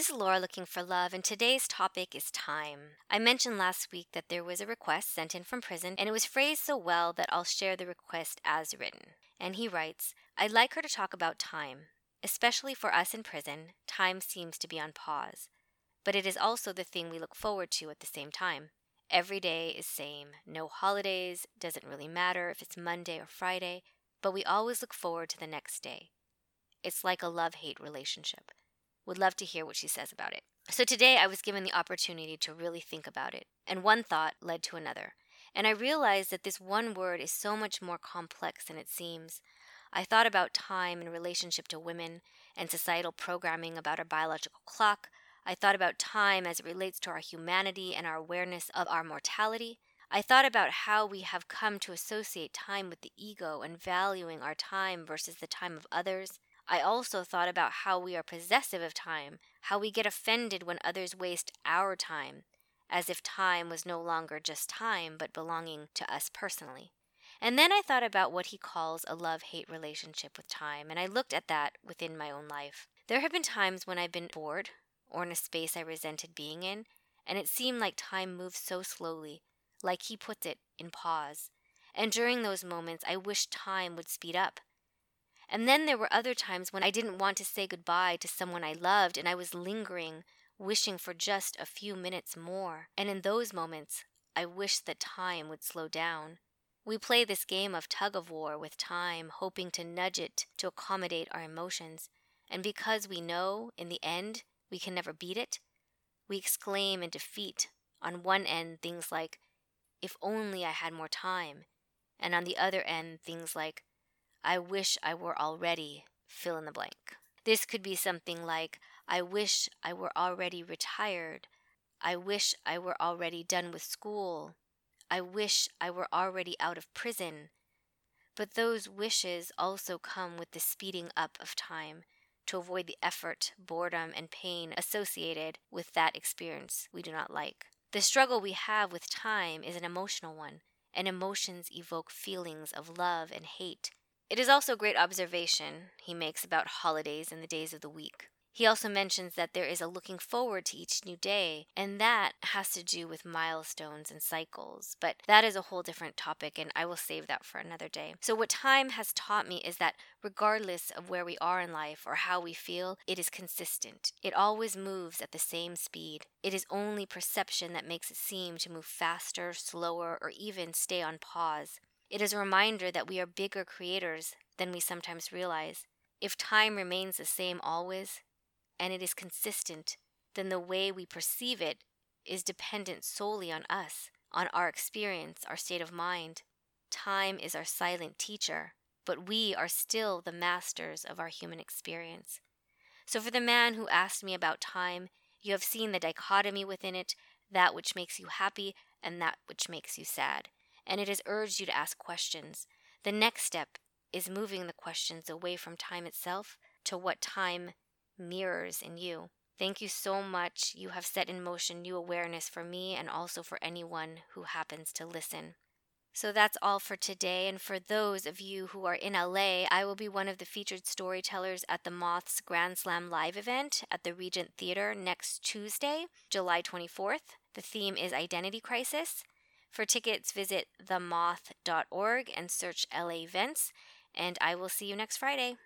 This is Laura looking for love, and today's topic is time. I mentioned last week that there was a request sent in from prison, and it was phrased so well that I'll share the request as written. And he writes I'd like her to talk about time. Especially for us in prison, time seems to be on pause. But it is also the thing we look forward to at the same time. Every day is same. No holidays, doesn't really matter if it's Monday or Friday, but we always look forward to the next day. It's like a love hate relationship. Would love to hear what she says about it. So today I was given the opportunity to really think about it, and one thought led to another. And I realized that this one word is so much more complex than it seems. I thought about time in relationship to women and societal programming about our biological clock. I thought about time as it relates to our humanity and our awareness of our mortality. I thought about how we have come to associate time with the ego and valuing our time versus the time of others. I also thought about how we are possessive of time, how we get offended when others waste our time, as if time was no longer just time, but belonging to us personally. And then I thought about what he calls a love hate relationship with time, and I looked at that within my own life. There have been times when I've been bored or in a space I resented being in, and it seemed like time moved so slowly, like he puts it, in pause. And during those moments, I wished time would speed up. And then there were other times when I didn't want to say goodbye to someone I loved, and I was lingering, wishing for just a few minutes more. And in those moments, I wished that time would slow down. We play this game of tug of war with time, hoping to nudge it to accommodate our emotions. And because we know, in the end, we can never beat it, we exclaim in defeat on one end things like, if only I had more time, and on the other end things like, I wish I were already fill in the blank. This could be something like, I wish I were already retired. I wish I were already done with school. I wish I were already out of prison. But those wishes also come with the speeding up of time to avoid the effort, boredom, and pain associated with that experience we do not like. The struggle we have with time is an emotional one, and emotions evoke feelings of love and hate. It is also a great observation he makes about holidays and the days of the week. He also mentions that there is a looking forward to each new day, and that has to do with milestones and cycles. But that is a whole different topic, and I will save that for another day. So, what time has taught me is that regardless of where we are in life or how we feel, it is consistent. It always moves at the same speed. It is only perception that makes it seem to move faster, slower, or even stay on pause. It is a reminder that we are bigger creators than we sometimes realize. If time remains the same always, and it is consistent, then the way we perceive it is dependent solely on us, on our experience, our state of mind. Time is our silent teacher, but we are still the masters of our human experience. So, for the man who asked me about time, you have seen the dichotomy within it that which makes you happy and that which makes you sad. And it has urged you to ask questions. The next step is moving the questions away from time itself to what time mirrors in you. Thank you so much. You have set in motion new awareness for me and also for anyone who happens to listen. So that's all for today. And for those of you who are in LA, I will be one of the featured storytellers at the Moth's Grand Slam Live event at the Regent Theater next Tuesday, July 24th. The theme is Identity Crisis. For tickets, visit themoth.org and search LA events. And I will see you next Friday.